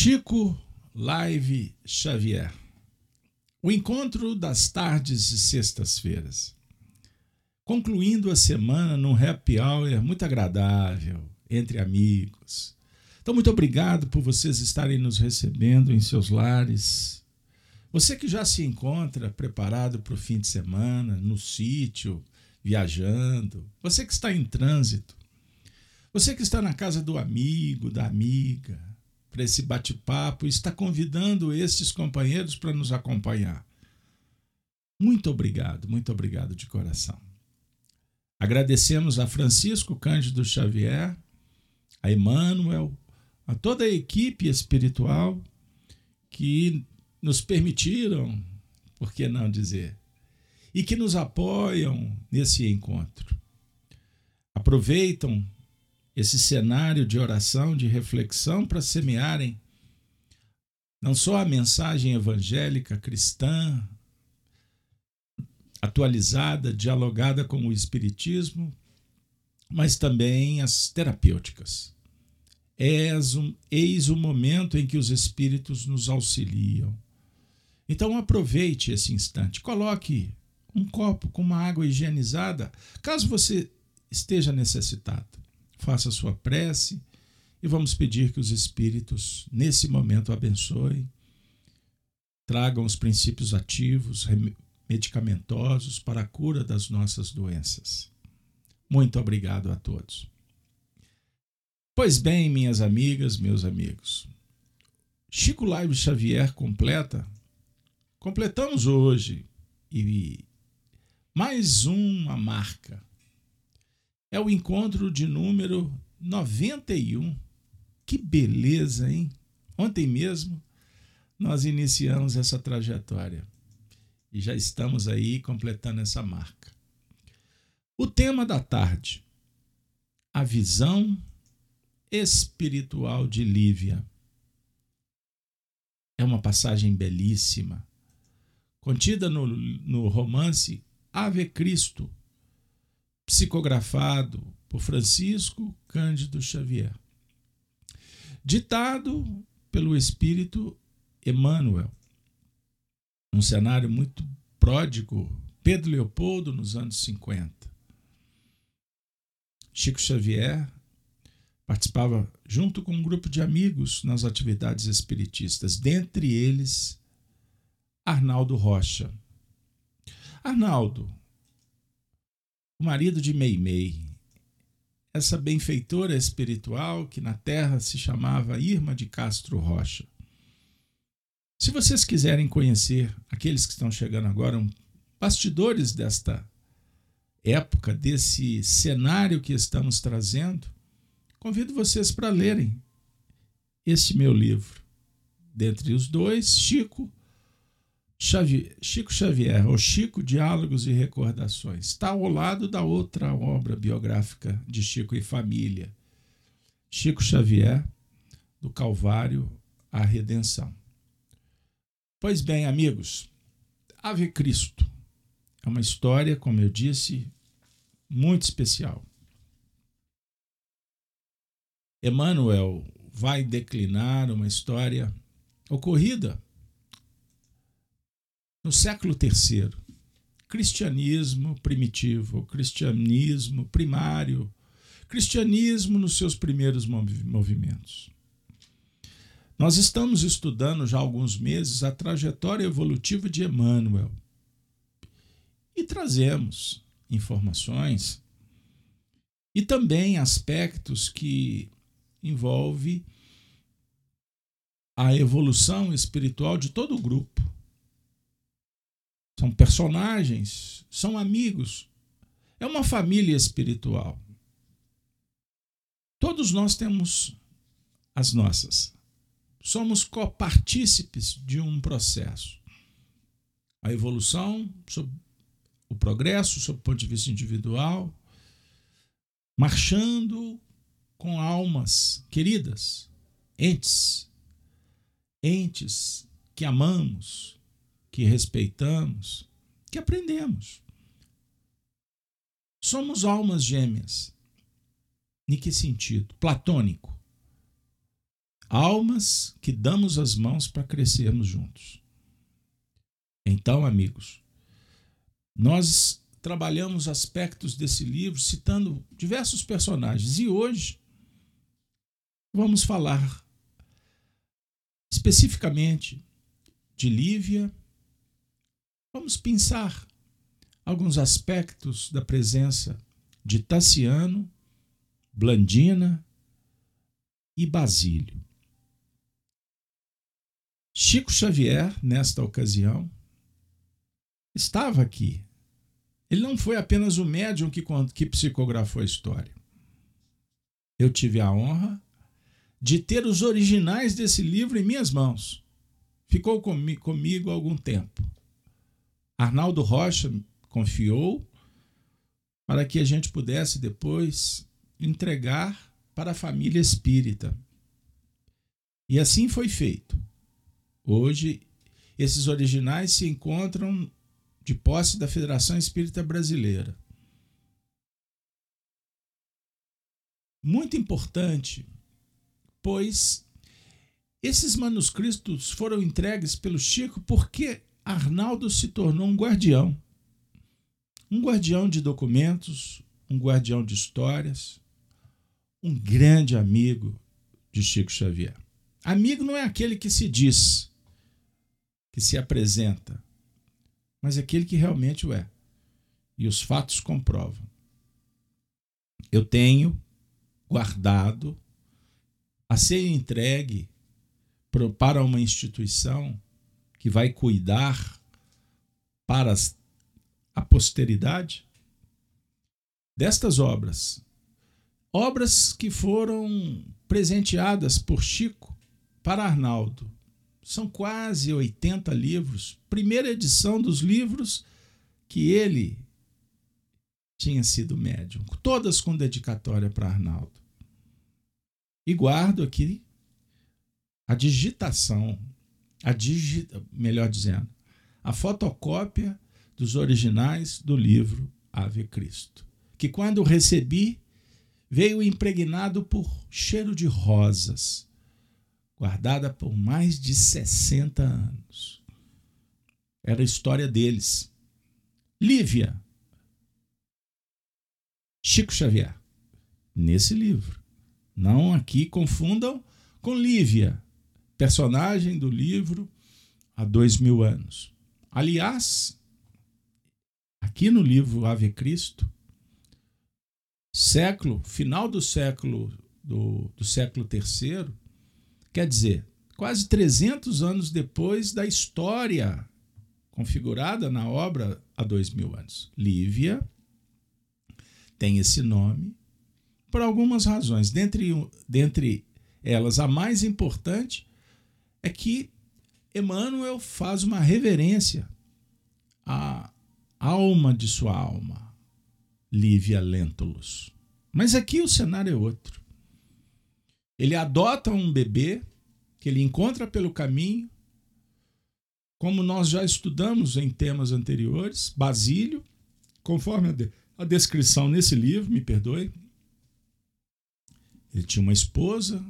Chico Live Xavier. O encontro das tardes e sextas-feiras. Concluindo a semana num happy hour muito agradável, entre amigos. Então, muito obrigado por vocês estarem nos recebendo em seus lares. Você que já se encontra preparado para o fim de semana, no sítio, viajando. Você que está em trânsito. Você que está na casa do amigo, da amiga, para esse bate-papo está convidando estes companheiros para nos acompanhar. Muito obrigado, muito obrigado de coração. Agradecemos a Francisco Cândido Xavier, a Emmanuel, a toda a equipe espiritual que nos permitiram, por que não dizer, e que nos apoiam nesse encontro. Aproveitam esse cenário de oração, de reflexão para semearem não só a mensagem evangélica cristã, atualizada, dialogada com o Espiritismo, mas também as terapêuticas. Eis, um, eis o momento em que os Espíritos nos auxiliam. Então aproveite esse instante, coloque um copo com uma água higienizada, caso você esteja necessitado. Faça sua prece e vamos pedir que os Espíritos, nesse momento, abençoem, tragam os princípios ativos, medicamentosos para a cura das nossas doenças. Muito obrigado a todos. Pois bem, minhas amigas, meus amigos, Chico Live Xavier completa, completamos hoje e mais uma marca. É o encontro de número 91. Que beleza, hein? Ontem mesmo nós iniciamos essa trajetória e já estamos aí completando essa marca. O tema da tarde: a visão espiritual de Lívia. É uma passagem belíssima, contida no, no romance Ave Cristo, psicografado por Francisco Cândido Xavier. Ditado pelo espírito Emmanuel. Um cenário muito pródigo, Pedro Leopoldo nos anos 50. Chico Xavier participava junto com um grupo de amigos nas atividades espiritistas, dentre eles Arnaldo Rocha Arnaldo, o marido de Meimei, essa benfeitora espiritual que na terra se chamava Irma de Castro Rocha. Se vocês quiserem conhecer aqueles que estão chegando agora, bastidores desta época, desse cenário que estamos trazendo, convido vocês para lerem este meu livro. Dentre os dois, Chico Xavier, Chico Xavier, o Chico Diálogos e Recordações, está ao lado da outra obra biográfica de Chico e Família, Chico Xavier, do Calvário à Redenção. Pois bem, amigos, Ave Cristo é uma história, como eu disse, muito especial. Emmanuel vai declinar uma história ocorrida no século III, cristianismo primitivo, cristianismo primário, cristianismo nos seus primeiros movimentos. Nós estamos estudando já há alguns meses a trajetória evolutiva de Emmanuel e trazemos informações e também aspectos que envolvem a evolução espiritual de todo o grupo são personagens, são amigos. É uma família espiritual. Todos nós temos as nossas. Somos copartícipes de um processo. A evolução, o progresso, sob o ponto de vista individual, marchando com almas queridas, entes, entes que amamos, que respeitamos, que aprendemos. Somos almas gêmeas. Em que sentido? Platônico. almas que damos as mãos para crescermos juntos. Então, amigos, nós trabalhamos aspectos desse livro citando diversos personagens e hoje vamos falar especificamente de Lívia. Vamos pensar alguns aspectos da presença de Tassiano, Blandina e Basílio. Chico Xavier, nesta ocasião, estava aqui. Ele não foi apenas o médium que, que psicografou a história. Eu tive a honra de ter os originais desse livro em minhas mãos. Ficou comigo algum tempo. Arnaldo Rocha confiou para que a gente pudesse depois entregar para a família espírita. E assim foi feito. Hoje, esses originais se encontram de posse da Federação Espírita Brasileira. Muito importante, pois esses manuscritos foram entregues pelo Chico porque Arnaldo se tornou um guardião um guardião de documentos, um guardião de histórias, um grande amigo de Chico Xavier. Amigo não é aquele que se diz, que se apresenta, mas aquele que realmente o é. E os fatos comprovam. Eu tenho guardado a ser entregue para uma instituição que vai cuidar para a posteridade destas obras. Obras que foram presenteadas por Chico para Arnaldo. São quase 80 livros, primeira edição dos livros que ele tinha sido médium, todas com dedicatória para Arnaldo. E guardo aqui a digitação, a digi, melhor dizendo, a fotocópia dos originais do livro Ave Cristo, que quando recebi veio impregnado por cheiro de rosas, guardada por mais de 60 anos. Era a história deles. Lívia, Chico Xavier, nesse livro. Não aqui confundam com Lívia, personagem do livro há dois mil anos. Aliás, aqui no livro Ave Cristo, século, final do século do, do século terceiro, quer dizer, quase 300 anos depois da história configurada na obra há dois mil anos. Lívia tem esse nome por algumas razões. Dentre, dentre elas, a mais importante é que Emmanuel faz uma reverência a, alma de sua alma, Lívia Lentulus. Mas aqui o cenário é outro. Ele adota um bebê que ele encontra pelo caminho, como nós já estudamos em temas anteriores, Basílio, conforme a, de, a descrição nesse livro, me perdoe. Ele tinha uma esposa,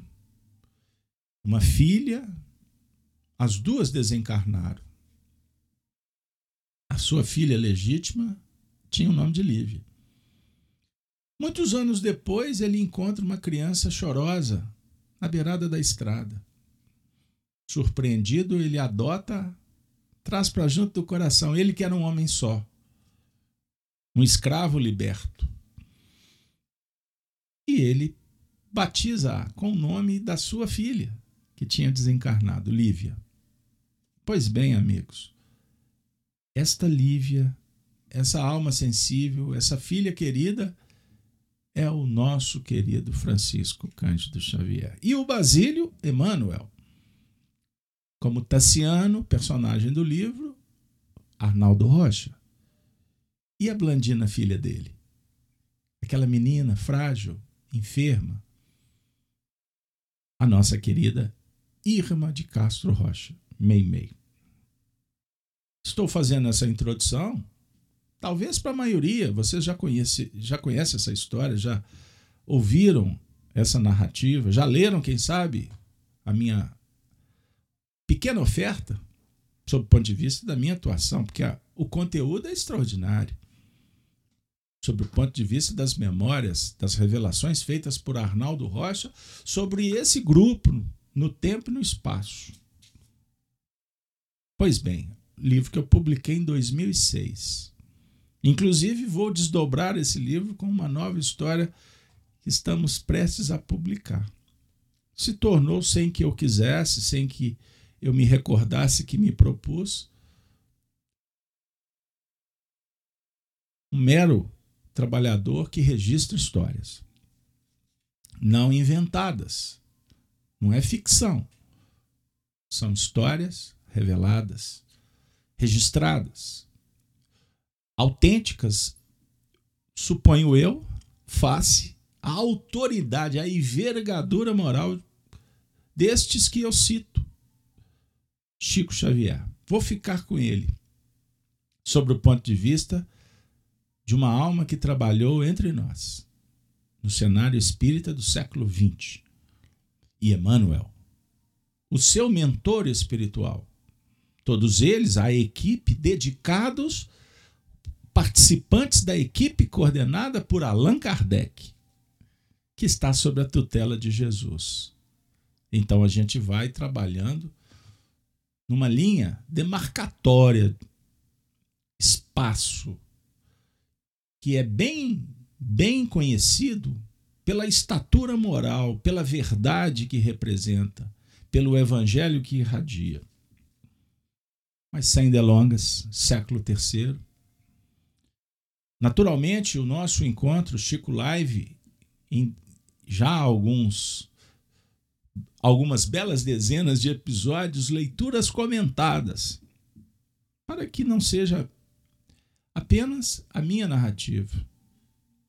uma filha, as duas desencarnaram a sua filha legítima tinha o nome de Lívia. Muitos anos depois, ele encontra uma criança chorosa na beirada da estrada. Surpreendido, ele adota, traz para junto do coração. Ele que era um homem só, um escravo liberto. E ele batiza com o nome da sua filha, que tinha desencarnado, Lívia. Pois bem, amigos, esta Lívia, essa alma sensível, essa filha querida, é o nosso querido Francisco Cândido Xavier. E o Basílio Emmanuel, como Tassiano, personagem do livro, Arnaldo Rocha. E a Blandina, filha dele? Aquela menina frágil, enferma. A nossa querida Irma de Castro Rocha, Meimei. Estou fazendo essa introdução, talvez para a maioria, vocês já conhecem já conhece essa história, já ouviram essa narrativa, já leram, quem sabe, a minha pequena oferta, sob o ponto de vista da minha atuação, porque a, o conteúdo é extraordinário. Sob o ponto de vista das memórias, das revelações feitas por Arnaldo Rocha sobre esse grupo no tempo e no espaço. Pois bem, livro que eu publiquei em 2006. Inclusive, vou desdobrar esse livro com uma nova história que estamos prestes a publicar. Se tornou sem que eu quisesse, sem que eu me recordasse que me propus, um mero trabalhador que registra histórias não inventadas. Não é ficção. São histórias reveladas, registradas, autênticas, suponho eu, face à autoridade, à envergadura moral destes que eu cito. Chico Xavier. Vou ficar com ele sobre o ponto de vista de uma alma que trabalhou entre nós no cenário espírita do século XX. E Emmanuel, o seu mentor espiritual, todos eles, a equipe, dedicados, participantes da equipe coordenada por Allan Kardec, que está sob a tutela de Jesus. Então a gente vai trabalhando numa linha demarcatória, espaço, que é bem, bem conhecido pela estatura moral, pela verdade que representa, pelo evangelho que irradia. Mas sem delongas, século III. Naturalmente, o nosso encontro Chico Live, em já alguns algumas belas dezenas de episódios, leituras comentadas, para que não seja apenas a minha narrativa.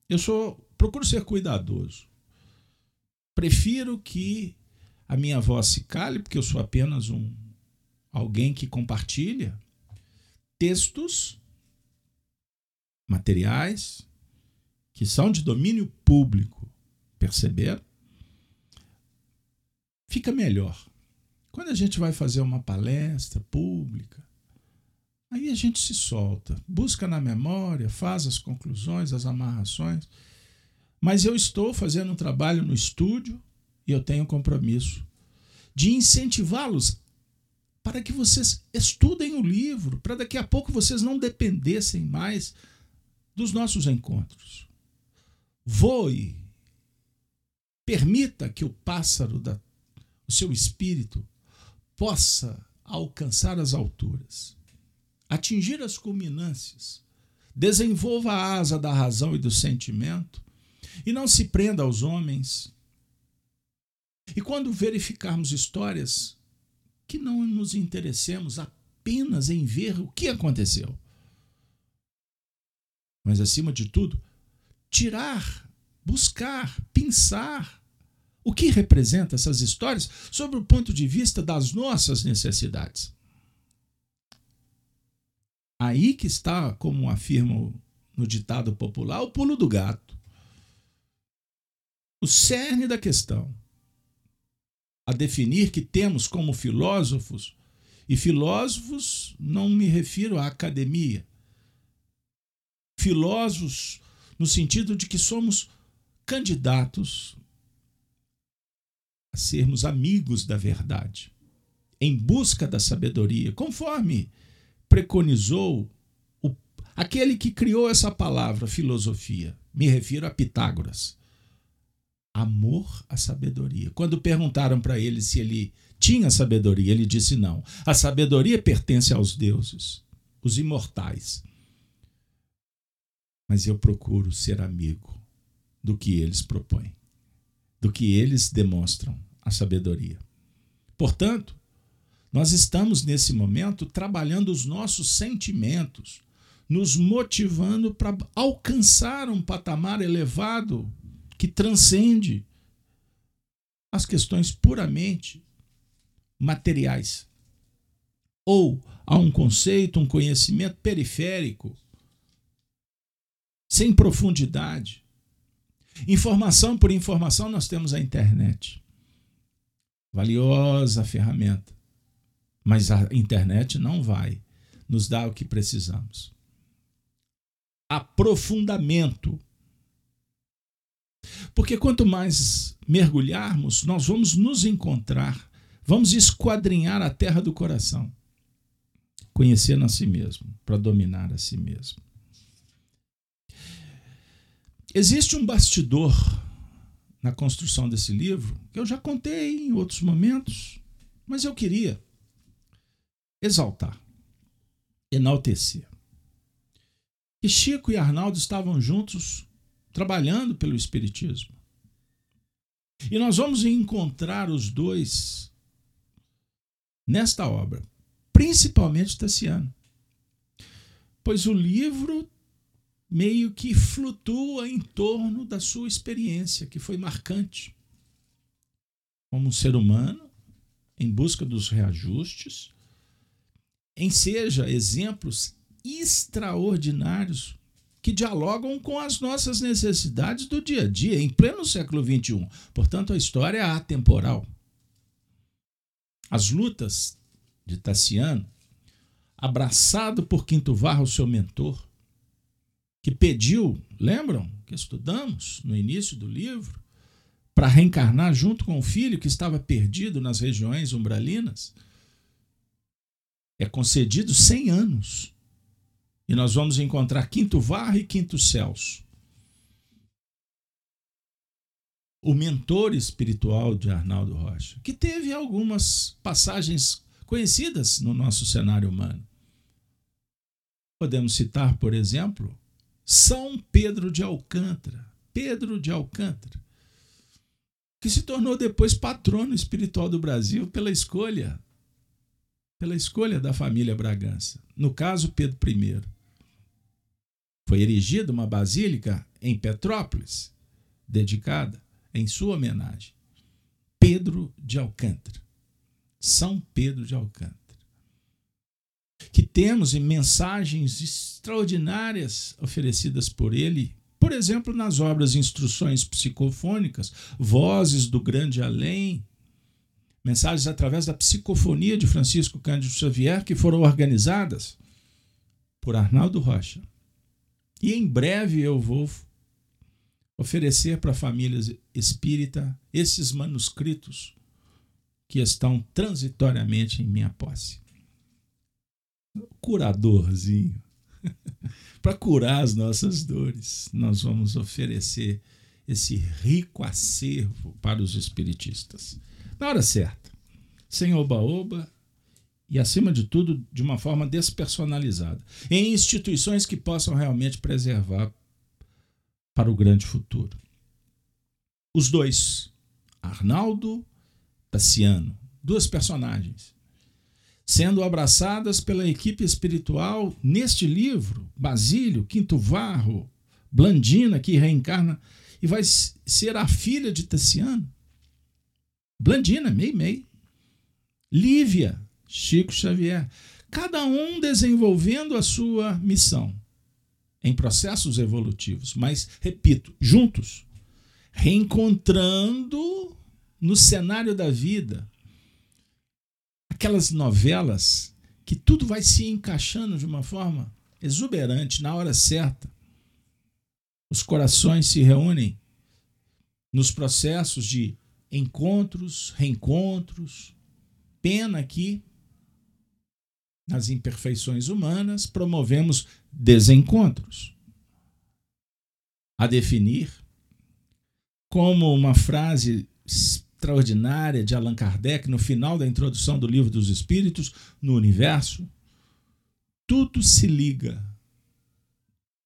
Eu sou procuro ser cuidadoso. Prefiro que a minha voz se cale, porque eu sou apenas um alguém que compartilha textos materiais que são de domínio público. Perceber? Fica melhor. Quando a gente vai fazer uma palestra pública, Aí a gente se solta, busca na memória, faz as conclusões, as amarrações. Mas eu estou fazendo um trabalho no estúdio e eu tenho um compromisso de incentivá-los para que vocês estudem o livro, para daqui a pouco vocês não dependessem mais dos nossos encontros. Voe, permita que o pássaro da o seu espírito possa alcançar as alturas atingir as culminâncias. Desenvolva a asa da razão e do sentimento e não se prenda aos homens. E quando verificarmos histórias, que não nos interessemos apenas em ver o que aconteceu. Mas, acima de tudo, tirar, buscar, pensar o que representa essas histórias sob o ponto de vista das nossas necessidades. Aí que está, como afirma no ditado popular, o pulo do gato. O cerne da questão. A definir que temos como filósofos, e filósofos não me refiro à academia, filósofos no sentido de que somos candidatos a sermos amigos da verdade, em busca da sabedoria, conforme preconizou o, aquele que criou essa palavra filosofia. Me refiro a Pitágoras. Amor à sabedoria. Quando perguntaram para ele se ele tinha sabedoria, ele disse não. A sabedoria pertence aos deuses, os imortais. Mas eu procuro ser amigo do que eles propõem, do que eles demonstram a sabedoria. Portanto, nós estamos nesse momento trabalhando os nossos sentimentos, nos motivando para alcançar um patamar elevado que transcende as questões puramente materiais. Ou há um conceito, um conhecimento periférico, sem profundidade. Informação por informação, nós temos a internet. valiosa ferramenta. Mas a internet não vai nos dar o que precisamos. Aprofundamento. Porque quanto mais mergulharmos, nós vamos nos encontrar, vamos esquadrinhar a terra do coração, conhecendo a si mesmo, para dominar a si mesmo. Existe um bastidor na construção desse livro que eu já contei em outros momentos, mas eu queria exaltar, enaltecer. Que Chico e Arnaldo estavam juntos trabalhando pelo Espiritismo. E nós vamos encontrar os dois nesta obra, principalmente Tassiano. Pois o livro meio que flutua em torno da sua experiência, que foi marcante. Como um ser humano, em busca dos reajustes, em seja exemplos extraordinários que dialogam com as nossas necessidades do dia a dia, em pleno século XXI. Portanto, a história é atemporal. As lutas de Tassiano, abraçado por Quinto Varro, seu mentor, que pediu, lembram que estudamos no início do livro, para reencarnar junto com o filho que estava perdido nas regiões umbralinas, é concedido 100 anos. E nós vamos encontrar quinto varro e quinto céus. O mentor espiritual de Arnaldo Rocha, que teve algumas passagens conhecidas no nosso cenário humano. Podemos citar, por exemplo, são Pedro de Alcântara. Pedro de Alcântara, que se tornou depois patrono espiritual do Brasil pela escolha pela escolha da família Bragança. No caso, Pedro I. Foi erigida uma basílica em Petrópolis, dedicada em sua homenagem. Pedro de Alcântara. São Pedro de Alcântara que temos em mensagens extraordinárias oferecidas por ele, por exemplo, nas obras Instruções Psicofônicas, Vozes do Grande Além, mensagens através da psicofonia de Francisco Cândido Xavier, que foram organizadas por Arnaldo Rocha. E em breve eu vou oferecer para a família espírita esses manuscritos que estão transitoriamente em minha posse curadorzinho. Para curar as nossas dores, nós vamos oferecer esse rico acervo para os espiritistas. Na hora certa, sem oba-oba e, acima de tudo, de uma forma despersonalizada, em instituições que possam realmente preservar para o grande futuro. Os dois, Arnaldo Tassiano, duas personagens sendo abraçadas pela equipe espiritual neste livro, Basílio, Quinto Varro, Blandina, que reencarna e vai ser a filha de Tassiano. Blandina, Mei Mei. Lívia, Chico Xavier. Cada um desenvolvendo a sua missão em processos evolutivos, mas, repito, juntos, reencontrando no cenário da vida aquelas novelas que tudo vai se encaixando de uma forma exuberante, na hora certa. Os corações se reúnem nos processos de encontros, reencontros. Pena que, nas imperfeições humanas, promovemos desencontros. A definir como uma frase extraordinária de Allan Kardec no final da introdução do Livro dos Espíritos, no universo, tudo se liga,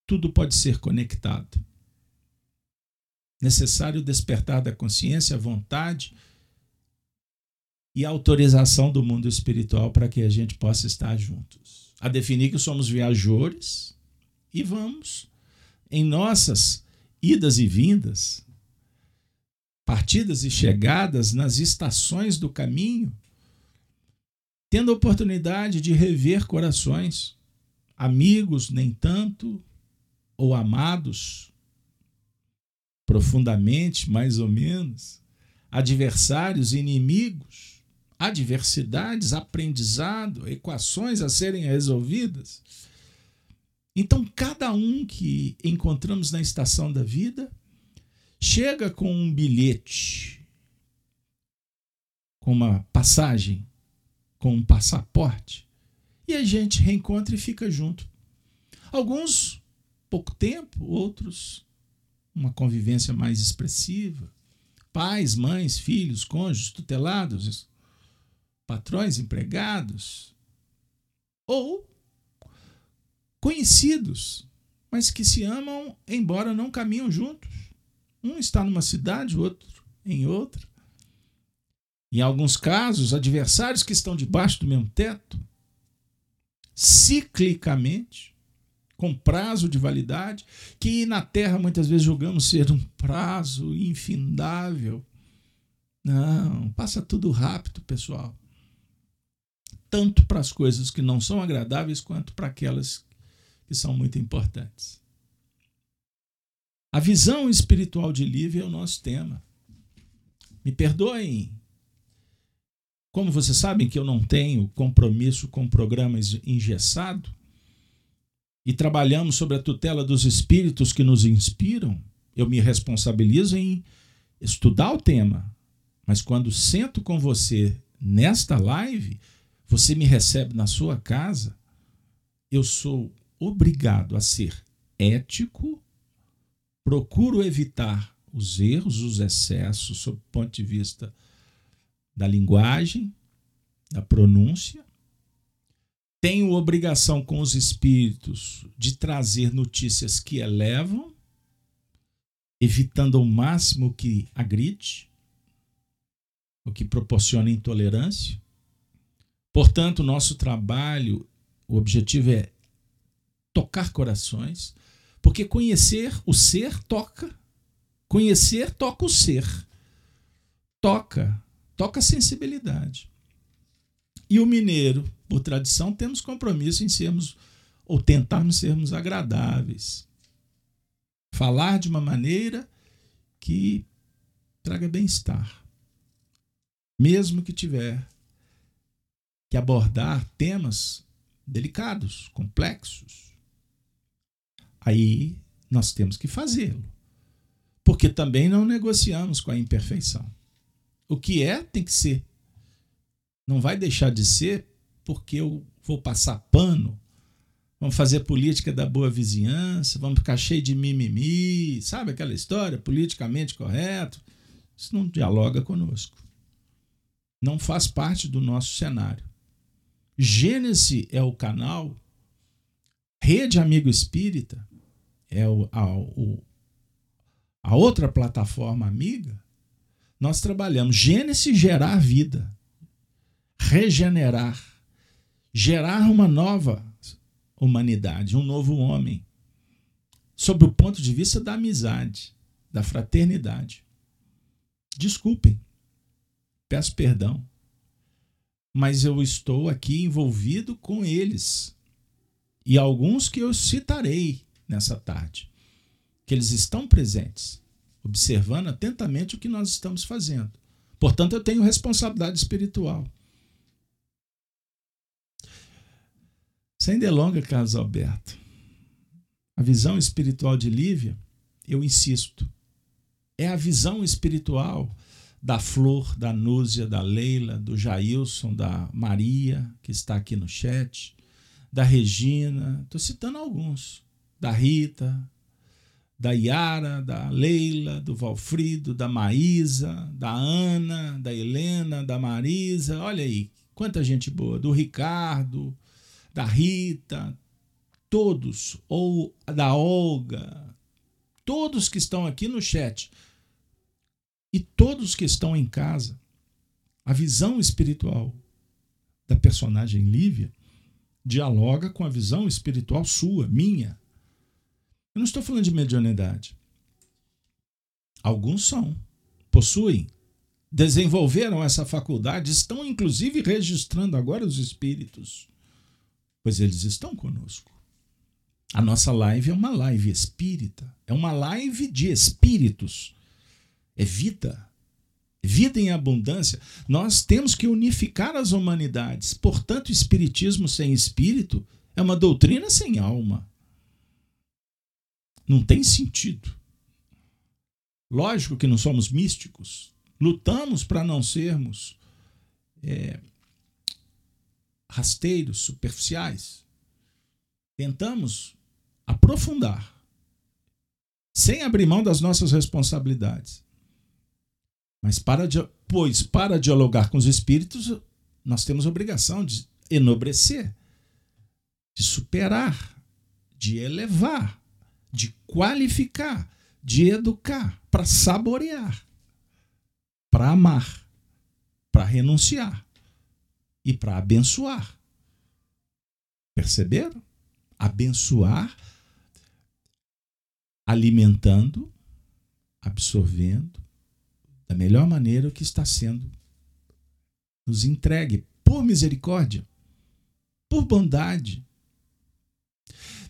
tudo pode ser conectado. Necessário despertar da consciência, a vontade e autorização do mundo espiritual para que a gente possa estar juntos. A definir que somos viajores e vamos em nossas idas e vindas partidas e chegadas nas estações do caminho, tendo a oportunidade de rever corações, amigos nem tanto, ou amados profundamente, mais ou menos, adversários, inimigos, adversidades, aprendizado, equações a serem resolvidas. Então, cada um que encontramos na estação da vida chega com um bilhete, com uma passagem, com um passaporte, e a gente reencontra e fica junto. Alguns pouco tempo, outros uma convivência mais expressiva. Pais, mães, filhos, cônjuges, tutelados, patrões, empregados, ou conhecidos, mas que se amam, embora não caminham juntos. Um está numa cidade, o outro em outra. Em alguns casos, adversários que estão debaixo do mesmo teto, ciclicamente, com prazo de validade, que na Terra muitas vezes julgamos ser um prazo infindável. Não, passa tudo rápido, pessoal. Tanto para as coisas que não são agradáveis, quanto para aquelas que são muito importantes. A visão espiritual de Lívia é o nosso tema. Me perdoem. Como vocês sabem que eu não tenho compromisso com programas engessado e trabalhamos sobre a tutela dos espíritos que nos inspiram, eu me responsabilizo em estudar o tema. Mas quando sento com você nesta live, você me recebe na sua casa, eu sou obrigado a ser ético, procuro evitar os erros, os excessos, sob o ponto de vista da linguagem, da pronúncia. Tenho obrigação com os espíritos de trazer notícias que elevam, evitando ao máximo que agride, o que proporciona intolerância. Portanto, nosso trabalho, o objetivo é tocar corações, porque conhecer o ser toca. Conhecer toca o ser. Toca, toca a sensibilidade. E o mineiro, por tradição, temos compromisso em sermos ou tentarmos sermos agradáveis. Falar de uma maneira que traga bem-estar. Mesmo que tiver que abordar temas delicados, complexos, aí nós temos que fazê-lo. Porque também não negociamos com a imperfeição. O que é, tem que ser. Não vai deixar de ser porque eu vou passar pano. Vamos fazer política da boa vizinhança, vamos ficar cheio de mimimi, sabe aquela história? Politicamente correto. Isso não dialoga conosco. Não faz parte do nosso cenário. Gênesis é o canal, Rede Amigo Espírita é o, a, o, a outra plataforma amiga, nós trabalhamos Gênesis gerar vida, regenerar, gerar uma nova humanidade, um novo homem, sob o ponto de vista da amizade, da fraternidade. Desculpem, peço perdão, mas eu estou aqui envolvido com eles e alguns que eu citarei nessa tarde. Que eles estão presentes, observando atentamente o que nós estamos fazendo. Portanto, eu tenho responsabilidade espiritual. Sem delonga, Carlos Alberto, a visão espiritual de Lívia, eu insisto, é a visão espiritual da Flor, da Núzia, da Leila, do Jailson, da Maria, que está aqui no chat, da Regina, estou citando alguns da Rita, da Yara, da Leila, do Valfrido, da Maísa, da Ana, da Helena, da Marisa. Olha aí, quanta gente boa. Do Ricardo, da Rita, todos, ou da Olga, todos que estão aqui no chat e todos que estão em casa. A visão espiritual da personagem Lívia dialoga com a visão espiritual sua, minha, eu não estou falando de mediunidade. Alguns são, possuem, desenvolveram essa faculdade, estão inclusive registrando agora os espíritos, pois eles estão conosco. A nossa live é uma live espírita, é uma live de espíritos, é vida, vida em abundância, nós temos que unificar as humanidades. Portanto, espiritismo sem espírito é uma doutrina sem alma. Não tem sentido. Lógico que não somos místicos. Lutamos para não sermos é, rasteiros, superficiais. Tentamos aprofundar, sem abrir mão das nossas responsabilidades. Mas para, pois para dialogar com os espíritos, nós temos obrigação de enobrecer, de superar, de elevar, de qualificar, de educar, para saborear, para amar, para renunciar e para abençoar. Perceberam? Abençoar, alimentando, absorvendo, da melhor maneira o que está sendo nos entregue por misericórdia, por bondade.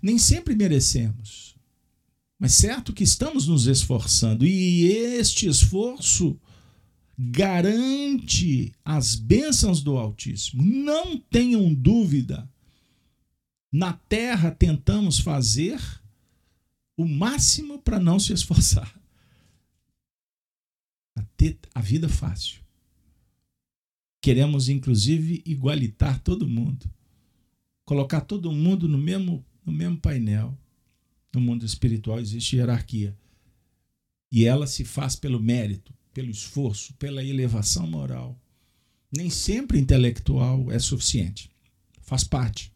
Nem sempre merecemos, mas certo que estamos nos esforçando e este esforço garante as bênçãos do Altíssimo. Não tenham dúvida. Na terra tentamos fazer o máximo para não se esforçar a ter a vida fácil. Queremos, inclusive, igualitar todo mundo, colocar todo mundo no mesmo, no mesmo painel. No mundo espiritual existe hierarquia. E ela se faz pelo mérito, pelo esforço, pela elevação moral. Nem sempre intelectual é suficiente. Faz parte.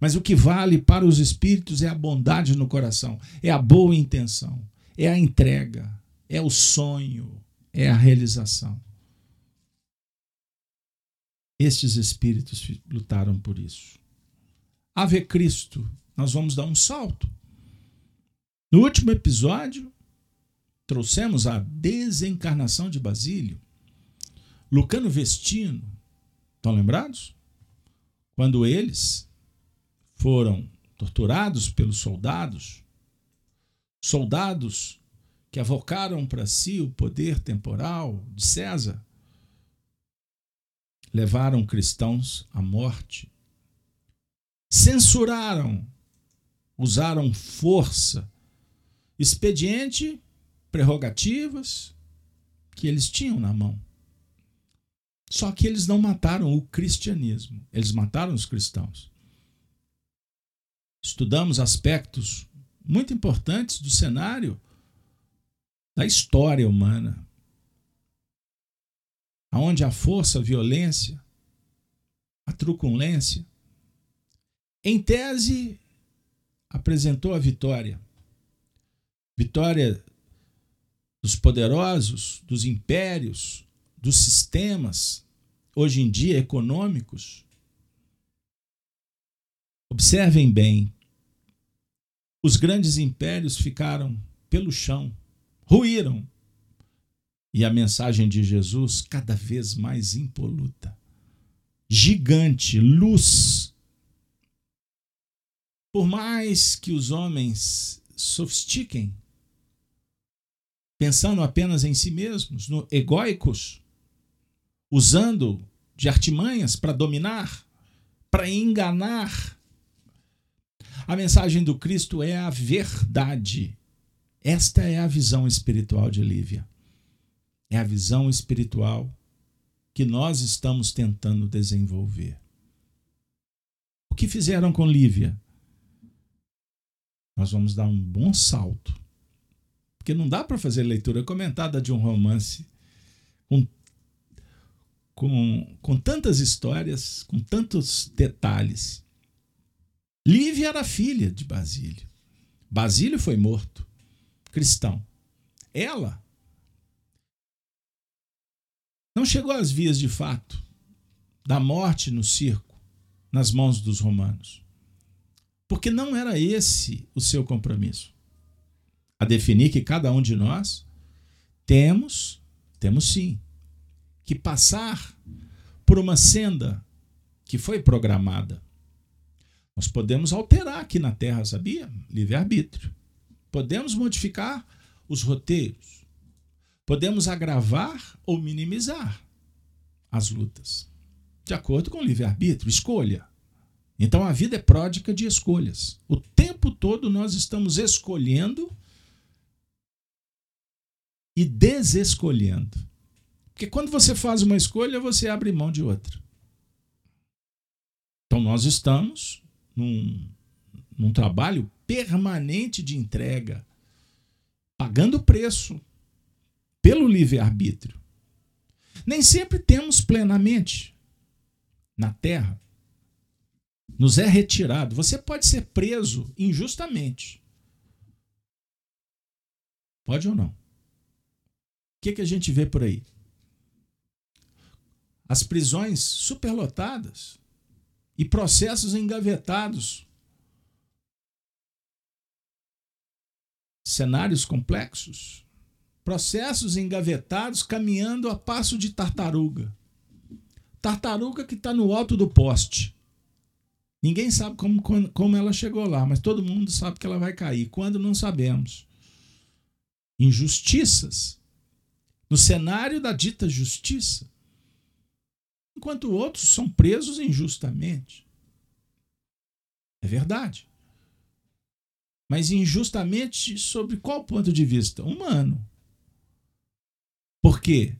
Mas o que vale para os espíritos é a bondade no coração, é a boa intenção, é a entrega, é o sonho, é a realização. Estes espíritos lutaram por isso. Ave Cristo, nós vamos dar um salto. No último episódio, trouxemos a desencarnação de Basílio. Lucano Vestino, estão lembrados? Quando eles foram torturados pelos soldados, soldados que avocaram para si o poder temporal de César, levaram cristãos à morte, censuraram, usaram força, expediente, prerrogativas que eles tinham na mão. Só que eles não mataram o cristianismo, eles mataram os cristãos. Estudamos aspectos muito importantes do cenário da história humana, aonde a força, a violência, a truculência, em tese, apresentou a vitória. Vitória dos poderosos, dos impérios, dos sistemas, hoje em dia econômicos. Observem bem, os grandes impérios ficaram pelo chão ruíram. E a mensagem de Jesus cada vez mais impoluta. Gigante, luz. Por mais que os homens sofistiquem, pensando apenas em si mesmos, no egóicos, usando de artimanhas para dominar, para enganar. A mensagem do Cristo é a verdade. Esta é a visão espiritual de Lívia. É a visão espiritual que nós estamos tentando desenvolver. O que fizeram com Lívia? Nós vamos dar um bom salto. Porque não dá para fazer leitura comentada de um romance com, com, com tantas histórias, com tantos detalhes. Lívia era filha de Basílio. Basílio foi morto cristão. Ela não chegou às vias de fato da morte no circo, nas mãos dos romanos. Porque não era esse o seu compromisso. A definir que cada um de nós temos, temos sim, que passar por uma senda que foi programada. Nós podemos alterar aqui na Terra, sabia? Livre-arbítrio. Podemos modificar os roteiros. podemos agravar ou minimizar as lutas, de acordo com o livre-arbítrio, escolha. Então a vida é pródica de escolhas. O tempo todo nós estamos escolhendo e desescolhendo. Porque quando você faz uma escolha, você abre mão de outra. Então nós estamos num, num trabalho permanente de entrega, pagando preço pelo livre-arbítrio. Nem sempre temos plenamente na terra. Nos é retirado. Você pode ser preso injustamente. Pode ou não? O que, que a gente vê por aí? As prisões superlotadas e processos engavetados. Cenários complexos. Processos engavetados caminhando a passo de tartaruga. Tartaruga que está no alto do poste. Ninguém sabe como, como ela chegou lá, mas todo mundo sabe que ela vai cair. Quando não sabemos. Injustiças. No cenário da dita justiça enquanto outros são presos injustamente. É verdade. Mas injustamente sobre qual ponto de vista? Humano. Porque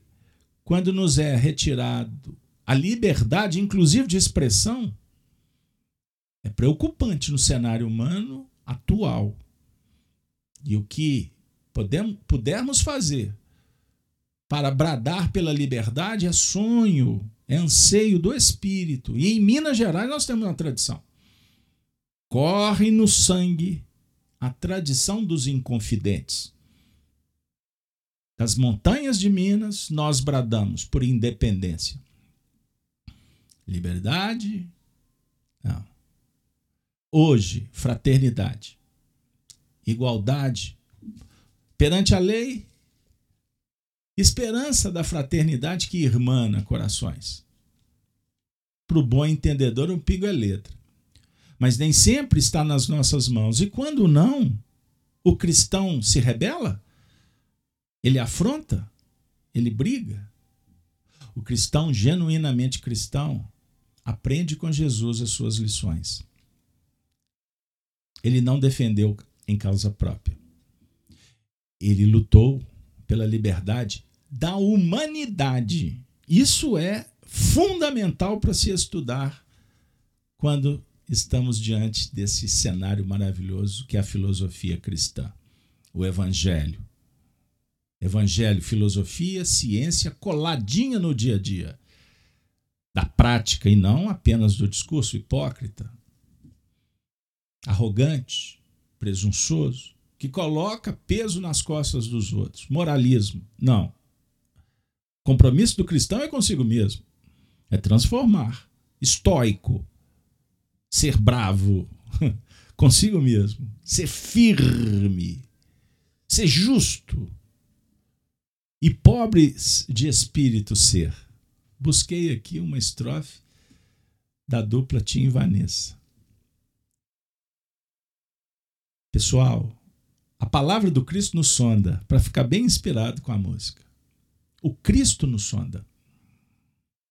quando nos é retirado a liberdade, inclusive de expressão, é preocupante no cenário humano atual. E o que podemos, pudermos fazer para bradar pela liberdade é sonho, é anseio do espírito. E em Minas Gerais nós temos uma tradição. Corre no sangue a tradição dos inconfidentes. Das montanhas de Minas nós bradamos por independência. Liberdade? Não. Hoje, fraternidade. Igualdade. Perante a lei, Esperança da fraternidade que irmana corações. Para o bom entendedor, um pigo é letra. Mas nem sempre está nas nossas mãos. E quando não, o cristão se rebela? Ele afronta? Ele briga? O cristão, genuinamente cristão, aprende com Jesus as suas lições. Ele não defendeu em causa própria. Ele lutou pela liberdade da humanidade. Isso é fundamental para se estudar quando estamos diante desse cenário maravilhoso que é a filosofia cristã, o Evangelho. Evangelho, filosofia, ciência coladinha no dia a dia, da prática e não apenas do discurso hipócrita, arrogante, presunçoso, que coloca peso nas costas dos outros. Moralismo, não. Compromisso do cristão é consigo mesmo. É transformar. Estoico. Ser bravo. consigo mesmo. Ser firme. Ser justo. E pobres de espírito ser. Busquei aqui uma estrofe da dupla Tim e Vanessa. Pessoal, a palavra do Cristo nos sonda para ficar bem inspirado com a música. O Cristo nos sonda.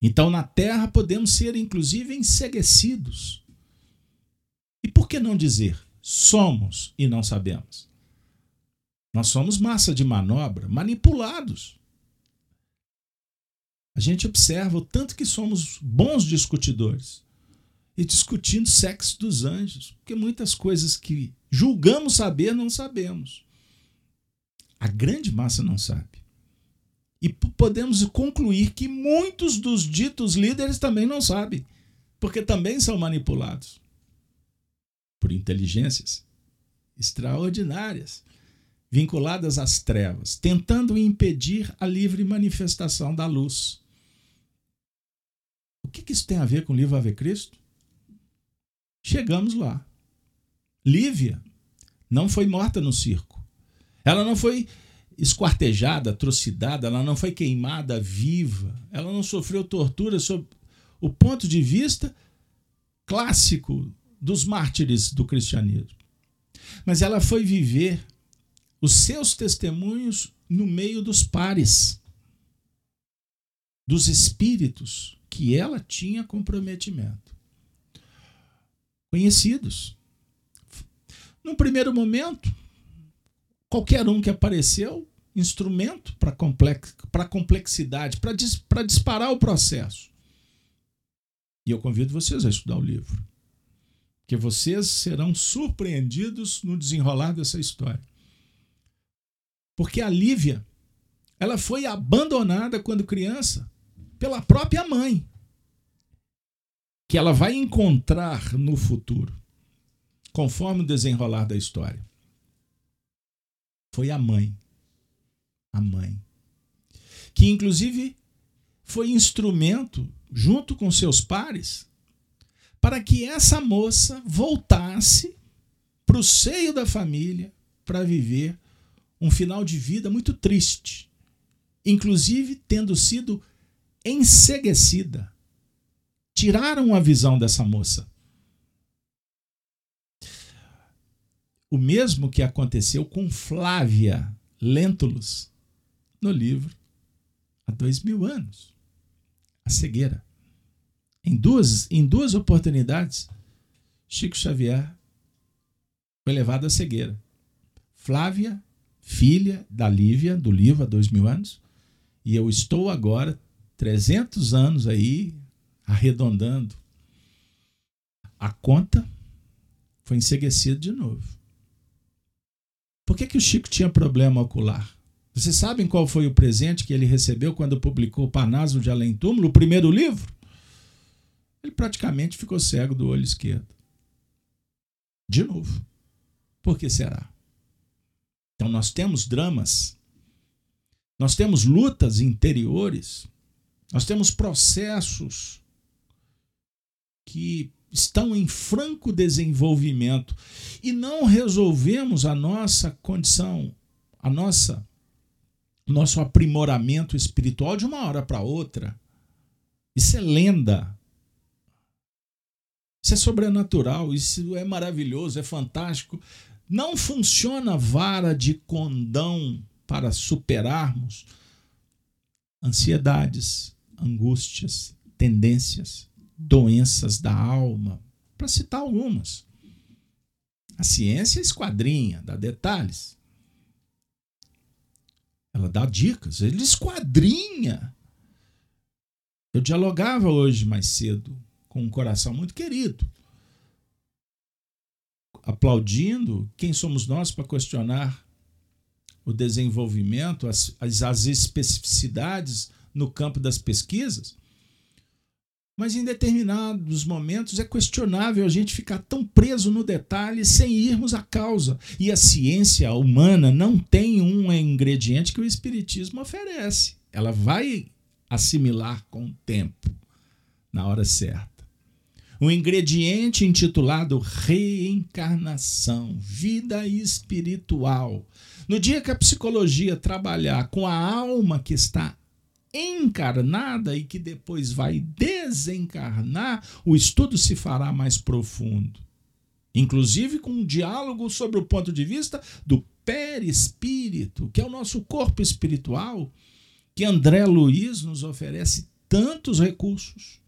Então, na terra, podemos ser, inclusive, enseguecidos. E por que não dizer somos e não sabemos? Nós somos massa de manobra, manipulados. A gente observa o tanto que somos bons discutidores e discutindo sexo dos anjos, porque muitas coisas que julgamos saber não sabemos. A grande massa não sabe. E podemos concluir que muitos dos ditos líderes também não sabem, porque também são manipulados por inteligências extraordinárias, vinculadas às trevas, tentando impedir a livre manifestação da luz. O que isso tem a ver com o livro Ave Cristo? Chegamos lá. Lívia não foi morta no circo. Ela não foi esquartejada, atrocidada, ela não foi queimada viva, ela não sofreu tortura sob o ponto de vista clássico dos mártires do cristianismo. Mas ela foi viver os seus testemunhos no meio dos pares, dos espíritos que ela tinha comprometimento. Conhecidos. Num primeiro momento, qualquer um que apareceu, instrumento para complex, complexidade, para dis, disparar o processo. E eu convido vocês a estudar o livro, que vocês serão surpreendidos no desenrolar dessa história. Porque a Lívia, ela foi abandonada quando criança pela própria mãe, que ela vai encontrar no futuro, conforme o desenrolar da história. Foi a mãe. A mãe. Que inclusive foi instrumento, junto com seus pares, para que essa moça voltasse para o seio da família para viver um final de vida muito triste, inclusive tendo sido enseguecida. Tiraram a visão dessa moça. O mesmo que aconteceu com Flávia Lentulus no livro há dois mil anos. A cegueira. Em duas, em duas oportunidades, Chico Xavier foi levado à cegueira. Flávia filha da Lívia, do há dois mil anos, e eu estou agora, 300 anos aí, arredondando. A conta foi enseguecida de novo. Por que, que o Chico tinha problema ocular? Vocês sabem qual foi o presente que ele recebeu quando publicou Parnaso de Além Túmulo, o primeiro livro? Ele praticamente ficou cego do olho esquerdo. De novo. Por que será? Então nós temos dramas, nós temos lutas interiores, nós temos processos que estão em franco desenvolvimento e não resolvemos a nossa condição, a nossa nosso aprimoramento espiritual de uma hora para outra. Isso é lenda. Isso é sobrenatural, isso é maravilhoso, é fantástico. Não funciona vara de condão para superarmos ansiedades, angústias, tendências, doenças da alma, para citar algumas. A ciência esquadrinha, dá detalhes. Ela dá dicas, ele esquadrinha. Eu dialogava hoje mais cedo com um coração muito querido aplaudindo, quem somos nós para questionar o desenvolvimento, as, as, as especificidades no campo das pesquisas? Mas em determinados momentos é questionável a gente ficar tão preso no detalhe sem irmos à causa. E a ciência humana não tem um ingrediente que o Espiritismo oferece. Ela vai assimilar com o tempo, na hora certa um ingrediente intitulado reencarnação, vida espiritual. No dia que a psicologia trabalhar com a alma que está encarnada e que depois vai desencarnar, o estudo se fará mais profundo. Inclusive com um diálogo sobre o ponto de vista do perispírito, que é o nosso corpo espiritual, que André Luiz nos oferece tantos recursos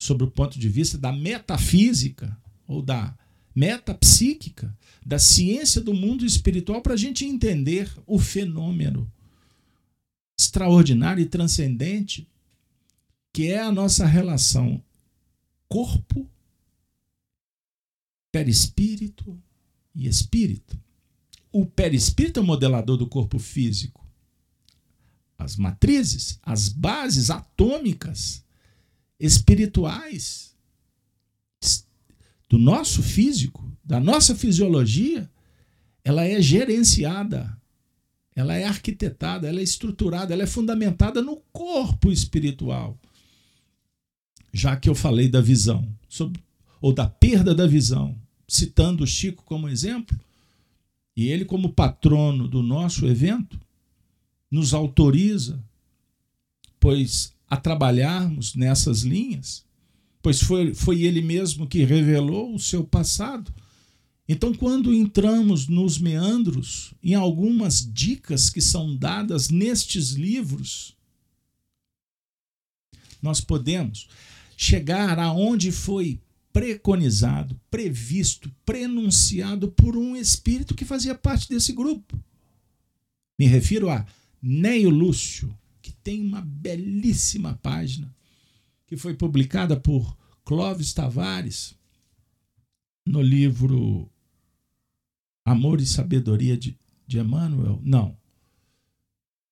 sobre o ponto de vista da metafísica ou da metapsíquica, da ciência do mundo espiritual, para a gente entender o fenômeno extraordinário e transcendente que é a nossa relação corpo, perispírito e espírito. O perispírito é o modelador do corpo físico. As matrizes, as bases atômicas espirituais do nosso físico, da nossa fisiologia, ela é gerenciada, ela é arquitetada, ela é estruturada, ela é fundamentada no corpo espiritual. Já que eu falei da visão, sobre, ou da perda da visão, citando o Chico como exemplo, e ele, como patrono do nosso evento, nos autoriza, pois a trabalharmos nessas linhas, pois foi, foi ele mesmo que revelou o seu passado Então, quando entramos nos meandros, em algumas dicas que são dadas nestes livros, nós podemos chegar aonde foi preconizado, previsto, prenunciado por um espírito que fazia parte desse grupo. Me refiro a Neio Lúcio, que tem uma belíssima página que foi publicada por Clóvis Tavares no livro Amor e Sabedoria de, de Emmanuel. Não.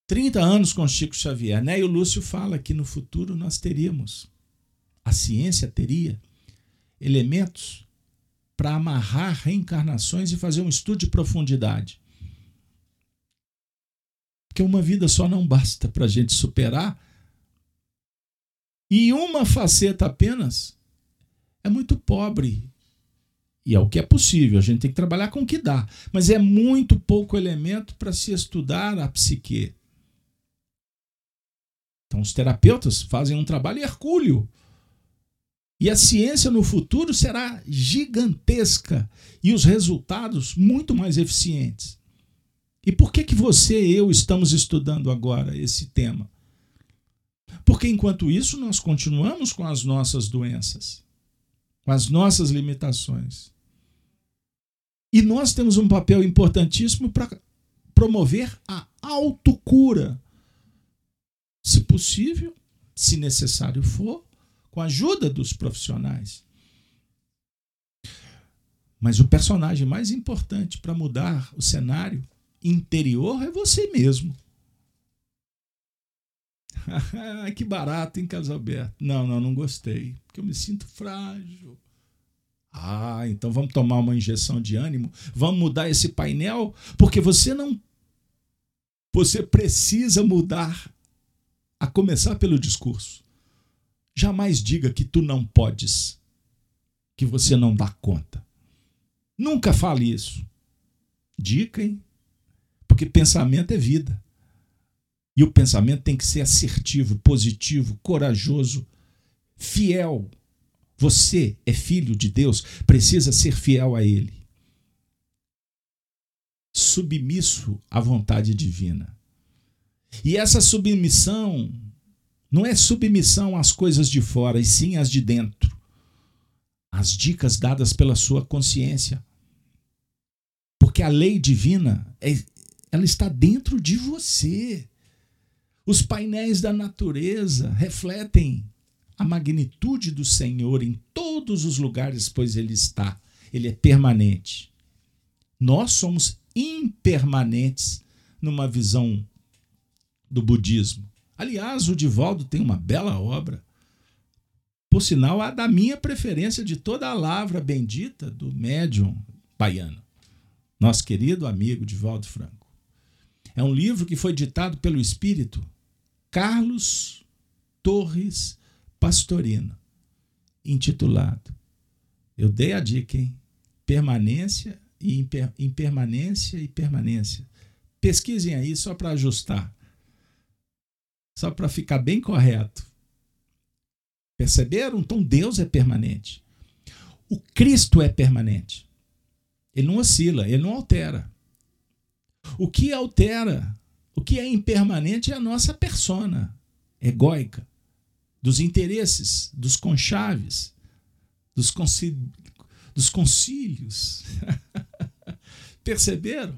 30 anos com Chico Xavier. Neio Lúcio fala que no futuro nós teríamos, a ciência teria elementos para amarrar reencarnações e fazer um estudo de profundidade. Porque uma vida só não basta para a gente superar. E uma faceta apenas é muito pobre. E é o que é possível, a gente tem que trabalhar com o que dá. Mas é muito pouco elemento para se estudar a psique. Então, os terapeutas fazem um trabalho hercúleo e a ciência no futuro será gigantesca e os resultados muito mais eficientes. E por que que você e eu estamos estudando agora esse tema? Porque enquanto isso nós continuamos com as nossas doenças, com as nossas limitações. E nós temos um papel importantíssimo para promover a autocura. Se possível, se necessário for, com a ajuda dos profissionais. Mas o personagem mais importante para mudar o cenário interior é você mesmo. que barato, hein, Casalberto? Não, não, não gostei. Porque eu me sinto frágil. Ah, então vamos tomar uma injeção de ânimo? Vamos mudar esse painel? Porque você não. Você precisa mudar, a começar pelo discurso. Jamais diga que tu não podes, que você não dá conta. Nunca fale isso. Dica, hein? Porque pensamento é vida. E o pensamento tem que ser assertivo, positivo, corajoso, fiel. Você é filho de Deus, precisa ser fiel a Ele. Submisso à vontade divina. E essa submissão não é submissão às coisas de fora, e sim às de dentro. As dicas dadas pela sua consciência. Porque a lei divina, é, ela está dentro de você. Os painéis da natureza refletem a magnitude do Senhor em todos os lugares, pois Ele está. Ele é permanente. Nós somos impermanentes numa visão do budismo. Aliás, o Divaldo tem uma bela obra. Por sinal, a da minha preferência de toda a lavra bendita do médium baiano. Nosso querido amigo Divaldo Franco. É um livro que foi ditado pelo espírito Carlos Torres Pastorino, intitulado. Eu dei a dica, hein? Permanência e imper, impermanência e permanência. Pesquisem aí só para ajustar só para ficar bem correto. Perceberam? Então Deus é permanente. O Cristo é permanente. Ele não oscila, ele não altera. O que altera, o que é impermanente é a nossa persona egóica, dos interesses, dos conchaves, dos, dos concílios. Perceberam?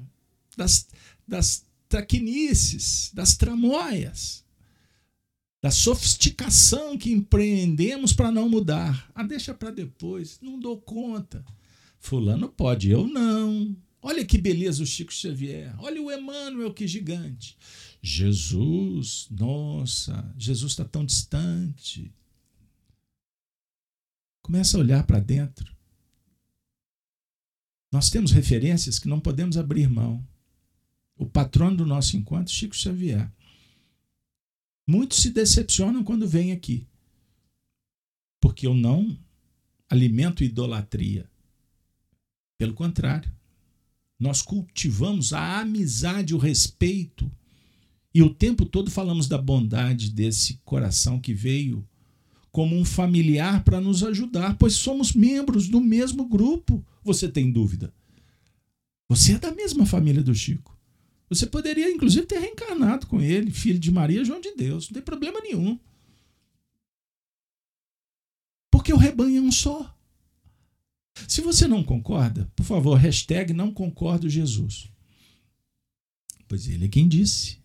Das, das traquinices, das tramóias da sofisticação que empreendemos para não mudar. Ah, deixa para depois, não dou conta. Fulano pode, eu não. Olha que beleza o Chico Xavier. Olha o Emmanuel, que gigante. Jesus, nossa, Jesus está tão distante. Começa a olhar para dentro. Nós temos referências que não podemos abrir mão. O patrono do nosso encontro, Chico Xavier. Muitos se decepcionam quando vêm aqui. Porque eu não alimento idolatria. Pelo contrário, nós cultivamos a amizade, o respeito. E o tempo todo falamos da bondade desse coração que veio como um familiar para nos ajudar, pois somos membros do mesmo grupo. Você tem dúvida? Você é da mesma família do Chico. Você poderia, inclusive, ter reencarnado com ele, filho de Maria, João de Deus. Não tem problema nenhum. Porque o rebanho é um só. Se você não concorda, por favor, hashtag não concordo Jesus. Pois ele é quem disse.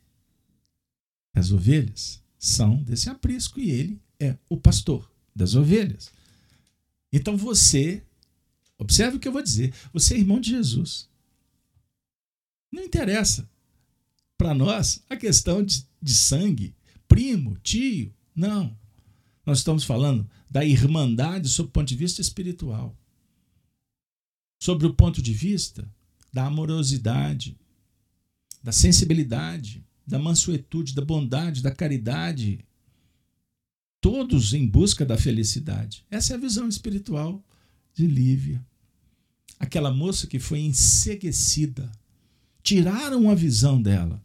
As ovelhas são desse aprisco e ele é o pastor das ovelhas. Então você, observe o que eu vou dizer, você é irmão de Jesus. Não interessa para nós a questão de, de sangue, primo, tio, não. Nós estamos falando da irmandade sob o ponto de vista espiritual. Sobre o ponto de vista da amorosidade, da sensibilidade, da mansuetude, da bondade, da caridade. Todos em busca da felicidade. Essa é a visão espiritual de Lívia. Aquela moça que foi enseguecida. Tiraram a visão dela.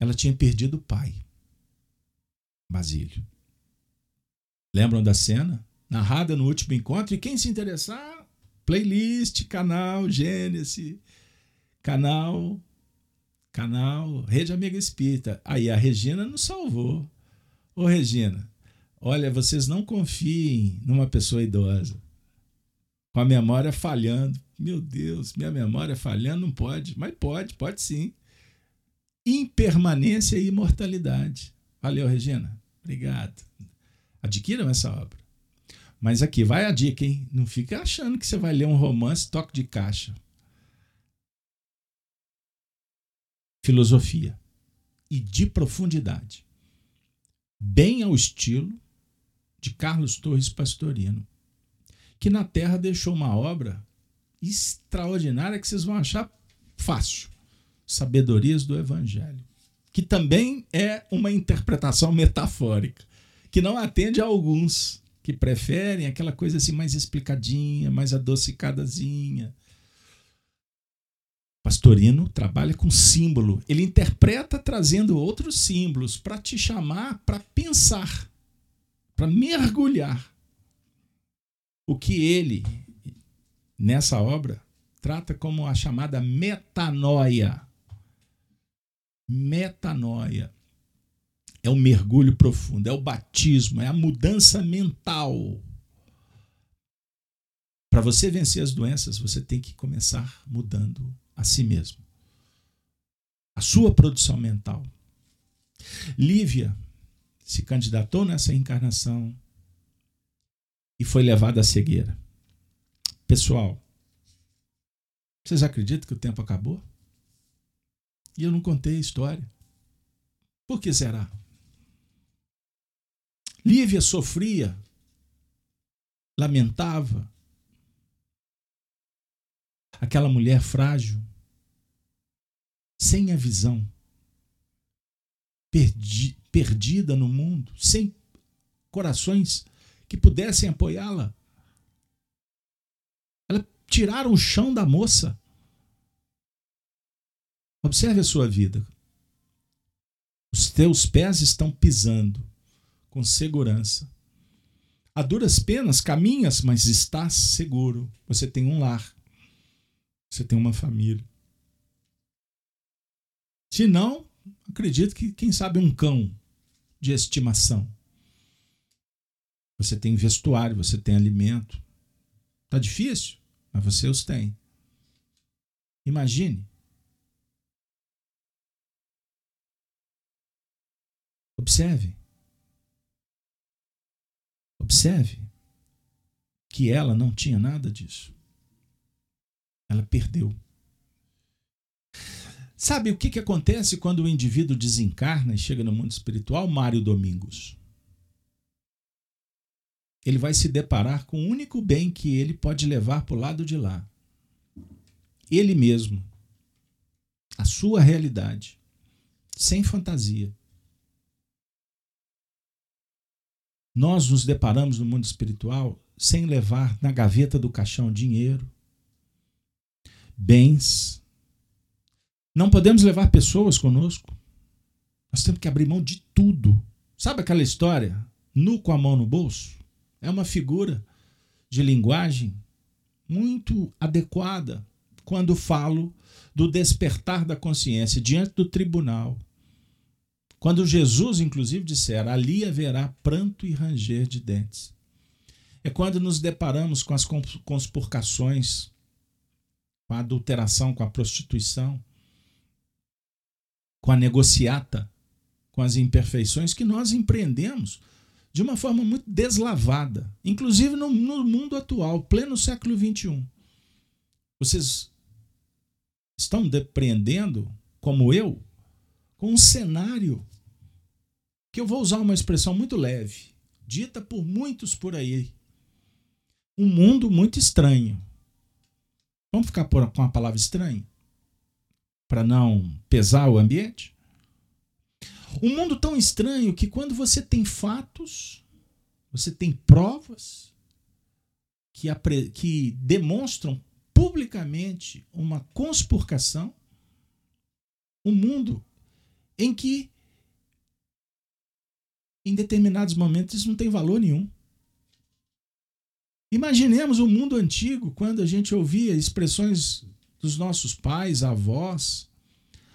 Ela tinha perdido o pai, Basílio. Lembram da cena? Narrada no último encontro. E quem se interessar, playlist, canal Gênesis, canal, canal Rede Amiga Espírita. Aí a Regina nos salvou. Ô Regina, olha, vocês não confiem numa pessoa idosa. Com a memória falhando. Meu Deus, minha memória falhando não pode. Mas pode, pode sim. Impermanência e imortalidade. Valeu, Regina. Obrigado. Adquiram essa obra. Mas aqui vai a dica, hein? Não fica achando que você vai ler um romance toque de caixa. Filosofia e de profundidade. Bem ao estilo de Carlos Torres Pastorino, que na Terra deixou uma obra extraordinária que vocês vão achar fácil. Sabedorias do Evangelho, que também é uma interpretação metafórica que não atende a alguns que preferem aquela coisa assim mais explicadinha, mais adocicadazinha. Pastorino trabalha com símbolo. Ele interpreta trazendo outros símbolos para te chamar para pensar, para mergulhar. O que ele, nessa obra, trata como a chamada metanoia. Metanoia é o mergulho profundo, é o batismo, é a mudança mental. Para você vencer as doenças, você tem que começar mudando a si mesmo. A sua produção mental. Lívia se candidatou nessa encarnação e foi levada à cegueira. Pessoal, vocês acreditam que o tempo acabou? E eu não contei a história. Por que será? Lívia sofria, lamentava. Aquela mulher frágil, sem a visão, perdi, perdida no mundo, sem corações que pudessem apoiá-la. Ela tiraram o chão da moça. Observe a sua vida. Os teus pés estão pisando com segurança. A duras penas caminhas, mas estás seguro. Você tem um lar. Você tem uma família. Se não, acredito que, quem sabe, um cão de estimação. Você tem vestuário, você tem alimento. Tá difícil, mas você os tem. Imagine. Observe. Observe que ela não tinha nada disso. Ela perdeu. Sabe o que, que acontece quando o indivíduo desencarna e chega no mundo espiritual, Mário Domingos? Ele vai se deparar com o único bem que ele pode levar para o lado de lá. Ele mesmo. A sua realidade. Sem fantasia. Nós nos deparamos no mundo espiritual sem levar na gaveta do caixão dinheiro, bens. Não podemos levar pessoas conosco. Nós temos que abrir mão de tudo. Sabe aquela história? Nu com a mão no bolso? É uma figura de linguagem muito adequada quando falo do despertar da consciência diante do tribunal. Quando Jesus, inclusive, dissera: ali haverá pranto e ranger de dentes. É quando nos deparamos com as conspurcações, com a adulteração, com a prostituição, com a negociata, com as imperfeições que nós empreendemos de uma forma muito deslavada, inclusive no, no mundo atual, pleno século XXI. Vocês estão depreendendo, como eu, com um cenário que eu vou usar uma expressão muito leve, dita por muitos por aí. Um mundo muito estranho. Vamos ficar por, com a palavra estranho? Para não pesar o ambiente? Um mundo tão estranho que quando você tem fatos, você tem provas que, que demonstram publicamente uma conspurcação, um mundo em que em determinados momentos isso não tem valor nenhum. Imaginemos o mundo antigo, quando a gente ouvia expressões dos nossos pais, avós,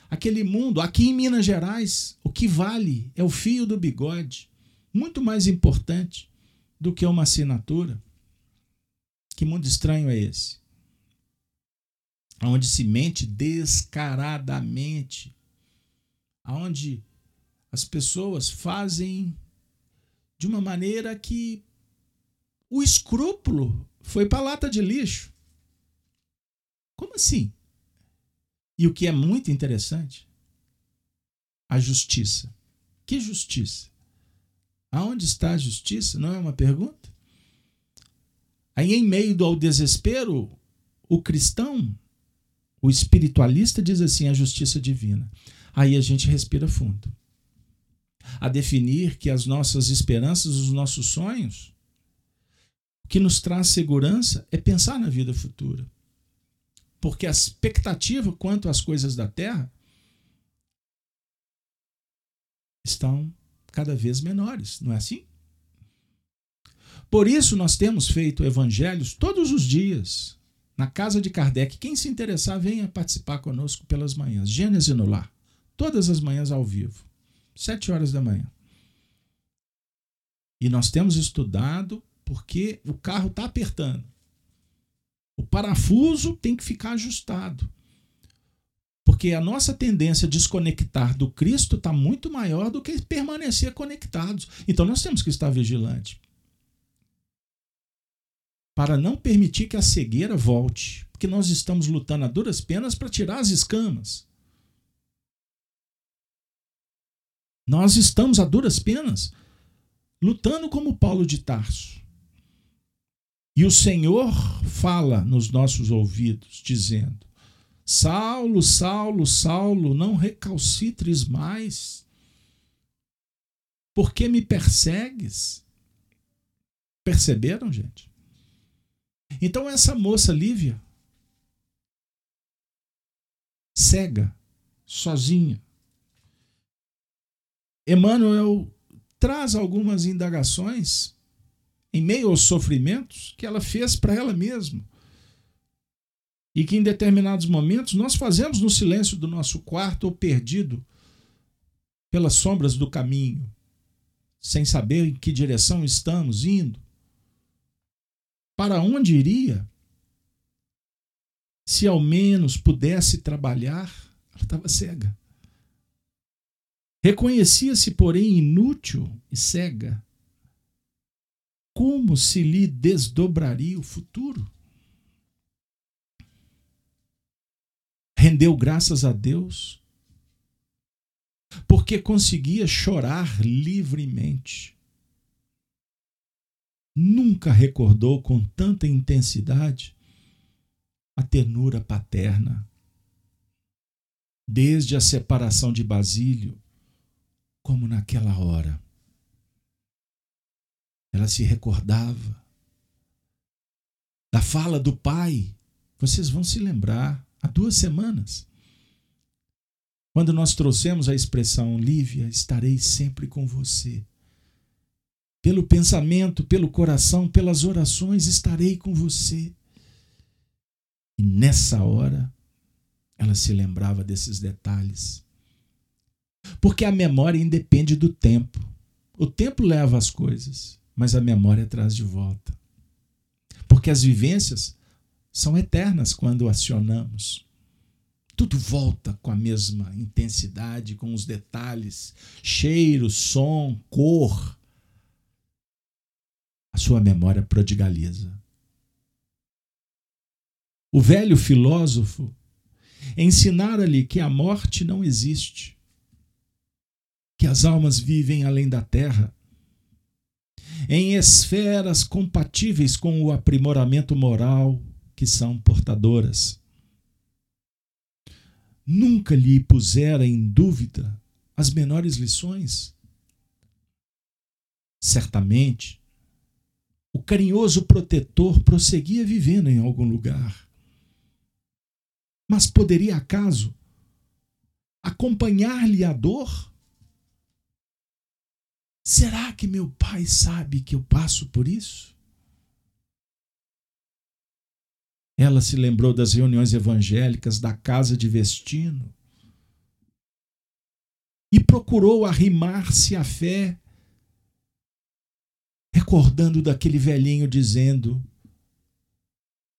aquele mundo, aqui em Minas Gerais, o que vale é o fio do bigode, muito mais importante do que uma assinatura. Que mundo estranho é esse? Onde se mente descaradamente, onde as pessoas fazem de uma maneira que o escrúpulo foi para lata de lixo. Como assim? E o que é muito interessante, a justiça. Que justiça? Aonde está a justiça? Não é uma pergunta? Aí, em meio ao desespero, o cristão, o espiritualista, diz assim: a justiça divina. Aí a gente respira fundo. A definir que as nossas esperanças, os nossos sonhos, o que nos traz segurança é pensar na vida futura porque a expectativa quanto às coisas da terra estão cada vez menores, não é assim? Por isso nós temos feito evangelhos todos os dias na casa de Kardec. Quem se interessar, venha participar conosco pelas manhãs. Gênesis no lar. Todas as manhãs ao vivo. Sete horas da manhã. E nós temos estudado porque o carro está apertando. O parafuso tem que ficar ajustado. Porque a nossa tendência a desconectar do Cristo está muito maior do que permanecer conectados. Então nós temos que estar vigilantes. Para não permitir que a cegueira volte. Porque nós estamos lutando a duras penas para tirar as escamas. Nós estamos a duras penas lutando como Paulo de Tarso. E o Senhor fala nos nossos ouvidos, dizendo: Saulo, Saulo, Saulo, não recalcitres mais. Por que me persegues? Perceberam, gente? Então, essa moça Lívia, cega, sozinha, Emmanuel traz algumas indagações em meio aos sofrimentos que ela fez para ela mesma. E que em determinados momentos nós fazemos no silêncio do nosso quarto ou perdido pelas sombras do caminho, sem saber em que direção estamos indo. Para onde iria? Se ao menos pudesse trabalhar, ela estava cega. Reconhecia-se, porém, inútil e cega como se lhe desdobraria o futuro? Rendeu graças a Deus porque conseguia chorar livremente. Nunca recordou com tanta intensidade a ternura paterna. Desde a separação de Basílio, como naquela hora. Ela se recordava da fala do pai. Vocês vão se lembrar, há duas semanas. Quando nós trouxemos a expressão Lívia, estarei sempre com você. Pelo pensamento, pelo coração, pelas orações, estarei com você. E nessa hora, ela se lembrava desses detalhes. Porque a memória independe do tempo. O tempo leva as coisas, mas a memória traz de volta. Porque as vivências são eternas quando acionamos. Tudo volta com a mesma intensidade, com os detalhes, cheiro, som, cor. A sua memória prodigaliza. O velho filósofo ensinara-lhe que a morte não existe, que as almas vivem além da terra, em esferas compatíveis com o aprimoramento moral que são portadoras. Nunca lhe pusera em dúvida as menores lições. Certamente, o carinhoso protetor prosseguia vivendo em algum lugar. Mas poderia acaso acompanhar-lhe a dor? Será que meu pai sabe que eu passo por isso? Ela se lembrou das reuniões evangélicas da casa de Vestino e procurou arrimar-se à fé, recordando daquele velhinho dizendo,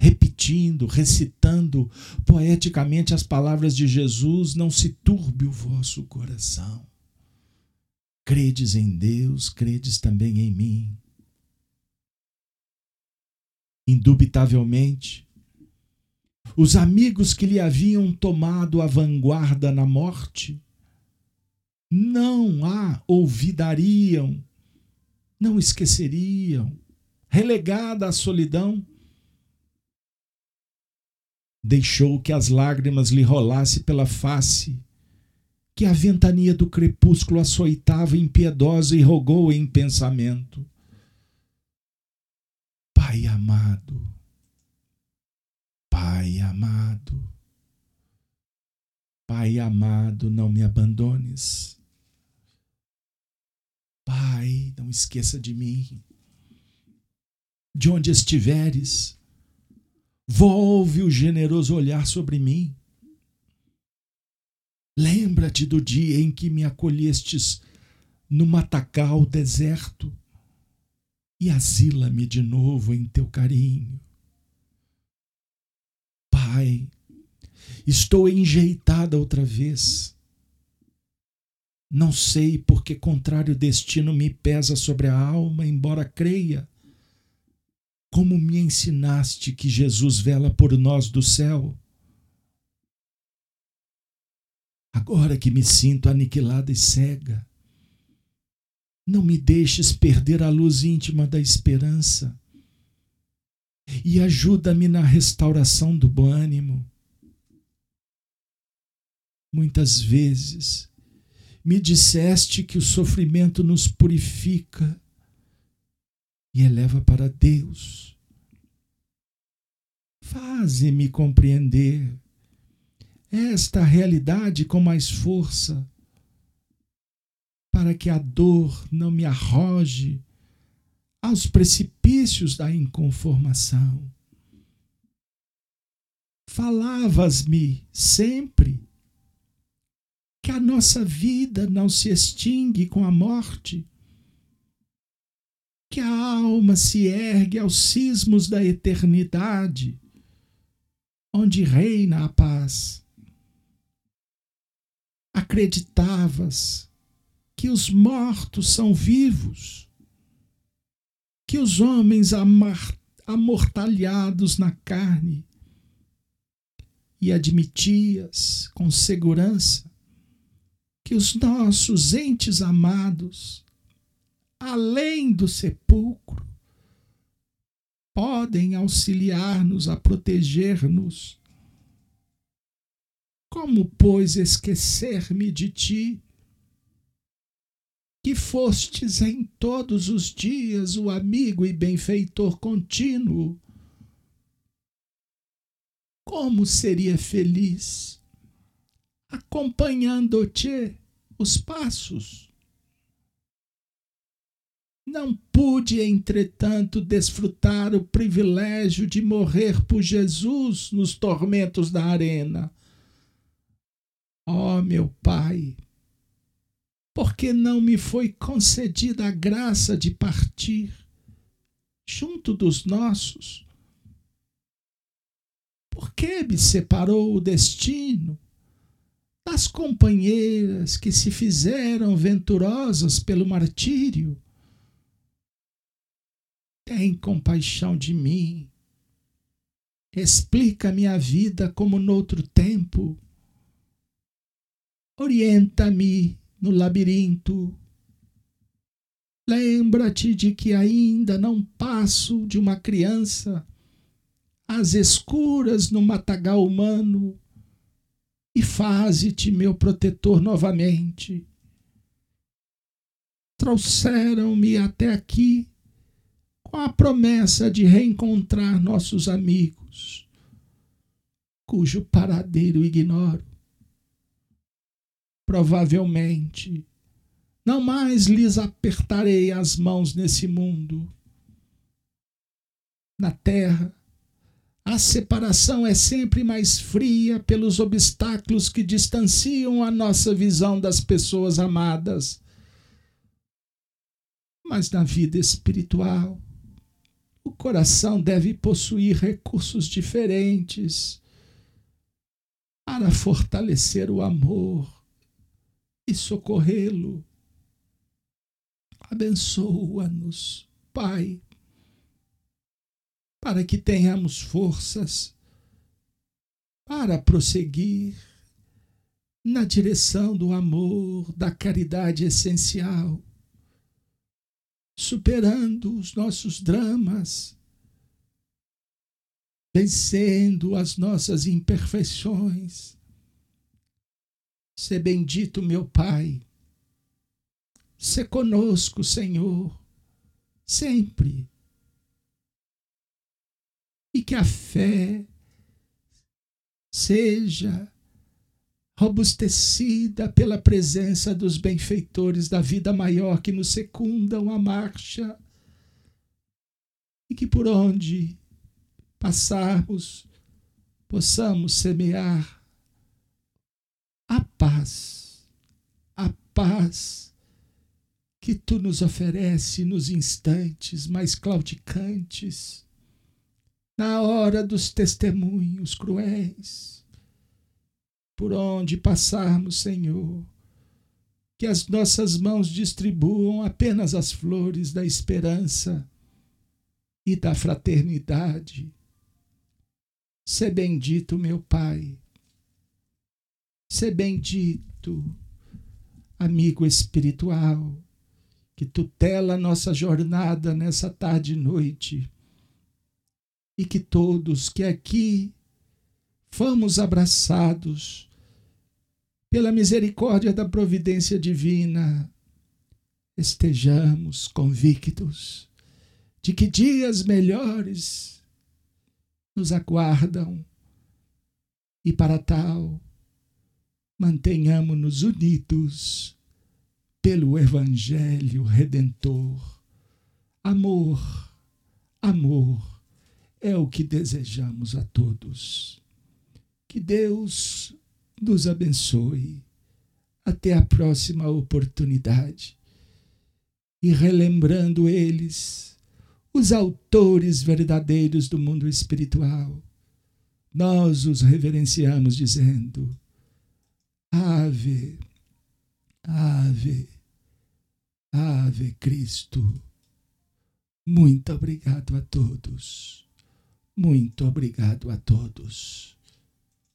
repetindo, recitando poeticamente as palavras de Jesus: Não se turbe o vosso coração. Credes em Deus, credes também em mim. Indubitavelmente, os amigos que lhe haviam tomado a vanguarda na morte não a olvidariam, não esqueceriam, relegada à solidão. Deixou que as lágrimas lhe rolassem pela face que a ventania do crepúsculo açoitava impiedosa e rogou em pensamento: Pai amado, Pai amado, Pai amado, não me abandones. Pai, não esqueça de mim. De onde estiveres, volve o generoso olhar sobre mim Lembra-te do dia em que me acolhestes no matacal deserto e asila-me de novo em teu carinho. Pai, estou enjeitada outra vez. Não sei por que contrário destino me pesa sobre a alma, embora creia. Como me ensinaste que Jesus vela por nós do céu agora que me sinto aniquilada e cega. Não me deixes perder a luz íntima da esperança e ajuda-me na restauração do bom ânimo. Muitas vezes me disseste que o sofrimento nos purifica e eleva para Deus. Faze-me compreender esta realidade com mais força, para que a dor não me arroje aos precipícios da inconformação. Falavas-me sempre que a nossa vida não se extingue com a morte, que a alma se ergue aos cismos da eternidade, onde reina a paz acreditavas que os mortos são vivos, que os homens amortalhados na carne, e admitias com segurança que os nossos entes amados, além do sepulcro, podem auxiliar-nos a proteger-nos como, pois, esquecer-me de ti? Que fostes em todos os dias o amigo e benfeitor contínuo. Como seria feliz acompanhando-te os passos? Não pude, entretanto, desfrutar o privilégio de morrer por Jesus nos tormentos da arena. Ó oh, meu Pai, por que não me foi concedida a graça de partir junto dos nossos? Por que me separou o destino das companheiras que se fizeram venturosas pelo martírio? Tem compaixão de mim. Explica minha vida como noutro tempo. Orienta-me no labirinto. Lembra-te de que ainda não passo de uma criança às escuras no matagal humano e faze-te meu protetor novamente. Trouxeram-me até aqui com a promessa de reencontrar nossos amigos, cujo paradeiro ignoro. Provavelmente, não mais lhes apertarei as mãos nesse mundo. Na terra, a separação é sempre mais fria pelos obstáculos que distanciam a nossa visão das pessoas amadas. Mas na vida espiritual, o coração deve possuir recursos diferentes para fortalecer o amor e socorrê-lo. Abençoa-nos, Pai, para que tenhamos forças para prosseguir na direção do amor, da caridade essencial superando os nossos dramas, vencendo as nossas imperfeições. Se bendito, meu Pai. Se conosco, Senhor, sempre. E que a fé seja robustecida pela presença dos benfeitores da vida maior que nos secundam a marcha, e que por onde passarmos possamos semear a paz, a paz que tu nos oferece nos instantes mais claudicantes, na hora dos testemunhos cruéis por onde passarmos, Senhor. Que as nossas mãos distribuam apenas as flores da esperança e da fraternidade. Sê bendito, meu Pai. Sê bendito, amigo espiritual, que tutela a nossa jornada nessa tarde e noite. E que todos que aqui fomos abraçados pela misericórdia da providência divina, estejamos convictos de que dias melhores nos aguardam e para tal mantenhamos-nos unidos pelo Evangelho Redentor. Amor, amor é o que desejamos a todos. Que Deus nos abençoe. Até a próxima oportunidade. E relembrando eles, os autores verdadeiros do mundo espiritual, nós os reverenciamos dizendo: Ave, Ave, Ave Cristo. Muito obrigado a todos. Muito obrigado a todos.